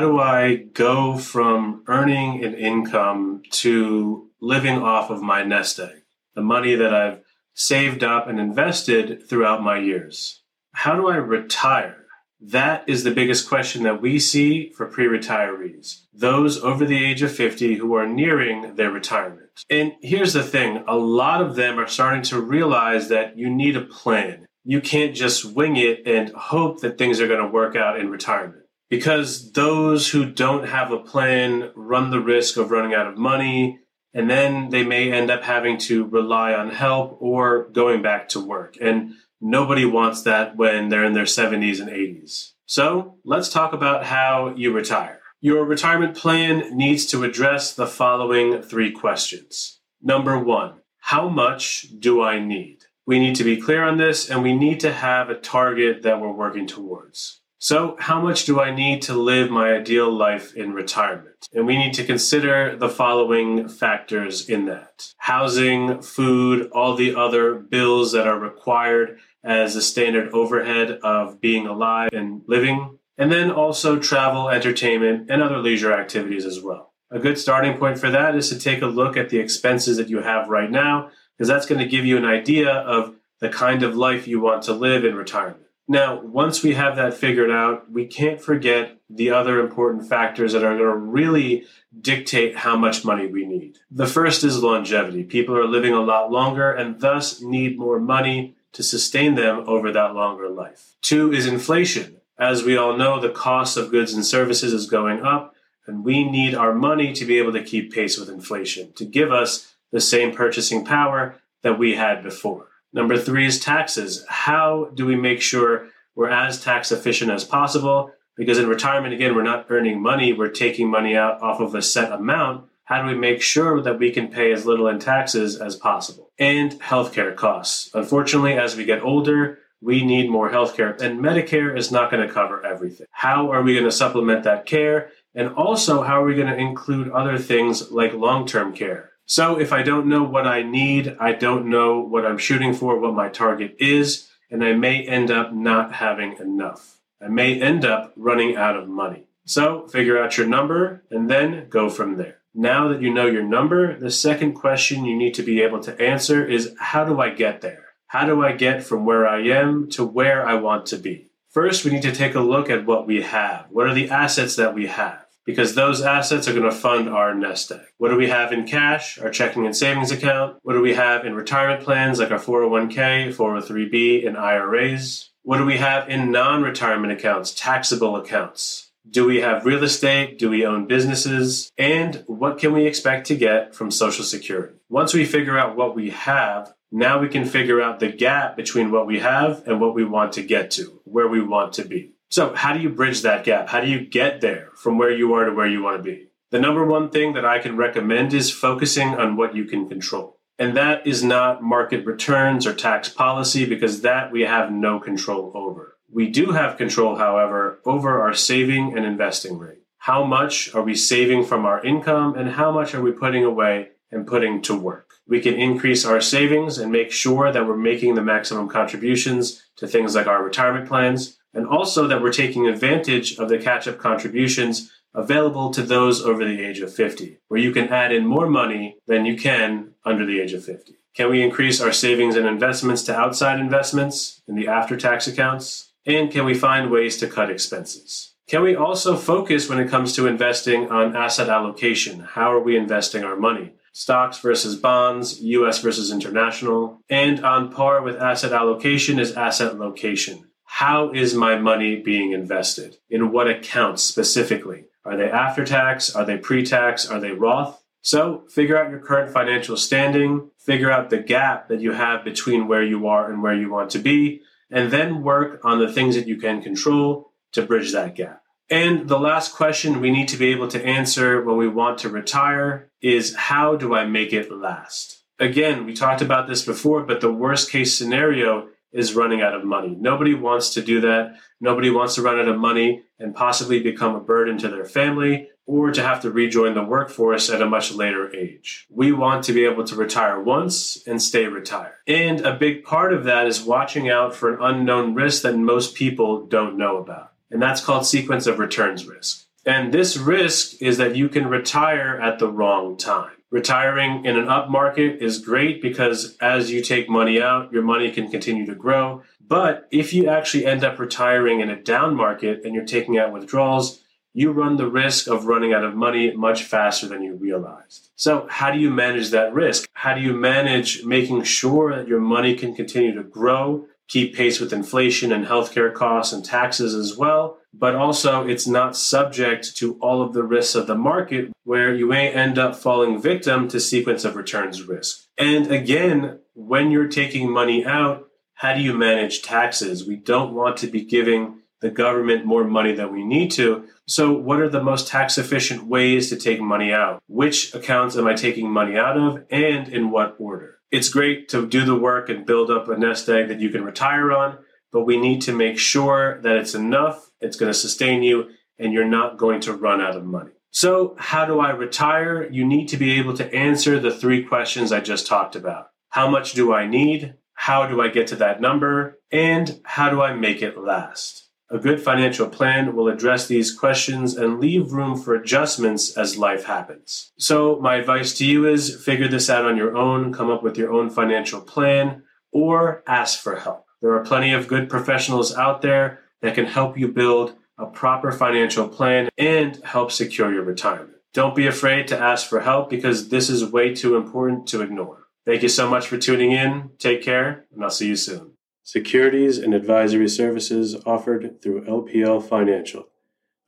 how do I go from earning an income to living off of my nest egg, the money that I've saved up and invested throughout my years? How do I retire? That is the biggest question that we see for pre retirees, those over the age of 50 who are nearing their retirement. And here's the thing a lot of them are starting to realize that you need a plan. You can't just wing it and hope that things are going to work out in retirement. Because those who don't have a plan run the risk of running out of money, and then they may end up having to rely on help or going back to work. And Nobody wants that when they're in their 70s and 80s. So let's talk about how you retire. Your retirement plan needs to address the following three questions. Number one, how much do I need? We need to be clear on this and we need to have a target that we're working towards. So, how much do I need to live my ideal life in retirement? And we need to consider the following factors in that housing, food, all the other bills that are required as a standard overhead of being alive and living, and then also travel, entertainment, and other leisure activities as well. A good starting point for that is to take a look at the expenses that you have right now, because that's going to give you an idea of the kind of life you want to live in retirement. Now, once we have that figured out, we can't forget the other important factors that are going to really dictate how much money we need. The first is longevity. People are living a lot longer and thus need more money to sustain them over that longer life. Two is inflation. As we all know, the cost of goods and services is going up, and we need our money to be able to keep pace with inflation, to give us the same purchasing power that we had before. Number three is taxes. How do we make sure we're as tax efficient as possible? Because in retirement, again, we're not earning money, we're taking money out off of a set amount how do we make sure that we can pay as little in taxes as possible? And healthcare costs. Unfortunately, as we get older, we need more healthcare, and Medicare is not going to cover everything. How are we going to supplement that care? And also, how are we going to include other things like long term care? So, if I don't know what I need, I don't know what I'm shooting for, what my target is, and I may end up not having enough. I may end up running out of money. So, figure out your number and then go from there. Now that you know your number, the second question you need to be able to answer is how do I get there? How do I get from where I am to where I want to be? First, we need to take a look at what we have. What are the assets that we have? Because those assets are going to fund our nest egg. What do we have in cash, our checking and savings account? What do we have in retirement plans like our 401k, 403b, and IRAs? What do we have in non retirement accounts, taxable accounts? Do we have real estate? Do we own businesses? And what can we expect to get from Social Security? Once we figure out what we have, now we can figure out the gap between what we have and what we want to get to, where we want to be. So, how do you bridge that gap? How do you get there from where you are to where you want to be? The number one thing that I can recommend is focusing on what you can control. And that is not market returns or tax policy because that we have no control over. We do have control, however, over our saving and investing rate. How much are we saving from our income and how much are we putting away and putting to work? We can increase our savings and make sure that we're making the maximum contributions to things like our retirement plans and also that we're taking advantage of the catch up contributions available to those over the age of 50, where you can add in more money than you can under the age of 50. Can we increase our savings and investments to outside investments in the after tax accounts? And can we find ways to cut expenses? Can we also focus when it comes to investing on asset allocation? How are we investing our money? Stocks versus bonds, US versus international. And on par with asset allocation is asset location. How is my money being invested? In what accounts specifically? Are they after tax? Are they pre tax? Are they Roth? So figure out your current financial standing, figure out the gap that you have between where you are and where you want to be, and then work on the things that you can control to bridge that gap. And the last question we need to be able to answer when we want to retire is how do I make it last? Again, we talked about this before, but the worst case scenario is running out of money. Nobody wants to do that. Nobody wants to run out of money and possibly become a burden to their family or to have to rejoin the workforce at a much later age. We want to be able to retire once and stay retired. And a big part of that is watching out for an unknown risk that most people don't know about. And that's called sequence of returns risk. And this risk is that you can retire at the wrong time. Retiring in an up market is great because as you take money out, your money can continue to grow. But if you actually end up retiring in a down market and you're taking out withdrawals, you run the risk of running out of money much faster than you realized. So, how do you manage that risk? How do you manage making sure that your money can continue to grow, keep pace with inflation and healthcare costs and taxes as well? But also, it's not subject to all of the risks of the market where you may end up falling victim to sequence of returns risk. And again, when you're taking money out, how do you manage taxes? We don't want to be giving the government more money than we need to. So, what are the most tax efficient ways to take money out? Which accounts am I taking money out of and in what order? It's great to do the work and build up a nest egg that you can retire on, but we need to make sure that it's enough, it's going to sustain you, and you're not going to run out of money. So, how do I retire? You need to be able to answer the three questions I just talked about. How much do I need? How do I get to that number? And how do I make it last? A good financial plan will address these questions and leave room for adjustments as life happens. So, my advice to you is figure this out on your own, come up with your own financial plan, or ask for help. There are plenty of good professionals out there that can help you build a proper financial plan and help secure your retirement. Don't be afraid to ask for help because this is way too important to ignore. Thank you so much for tuning in. Take care, and I'll see you soon. Securities and advisory services offered through LPL Financial,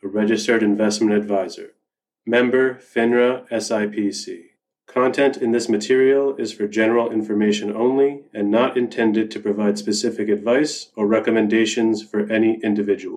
a registered investment advisor. Member FINRA SIPC. Content in this material is for general information only and not intended to provide specific advice or recommendations for any individual.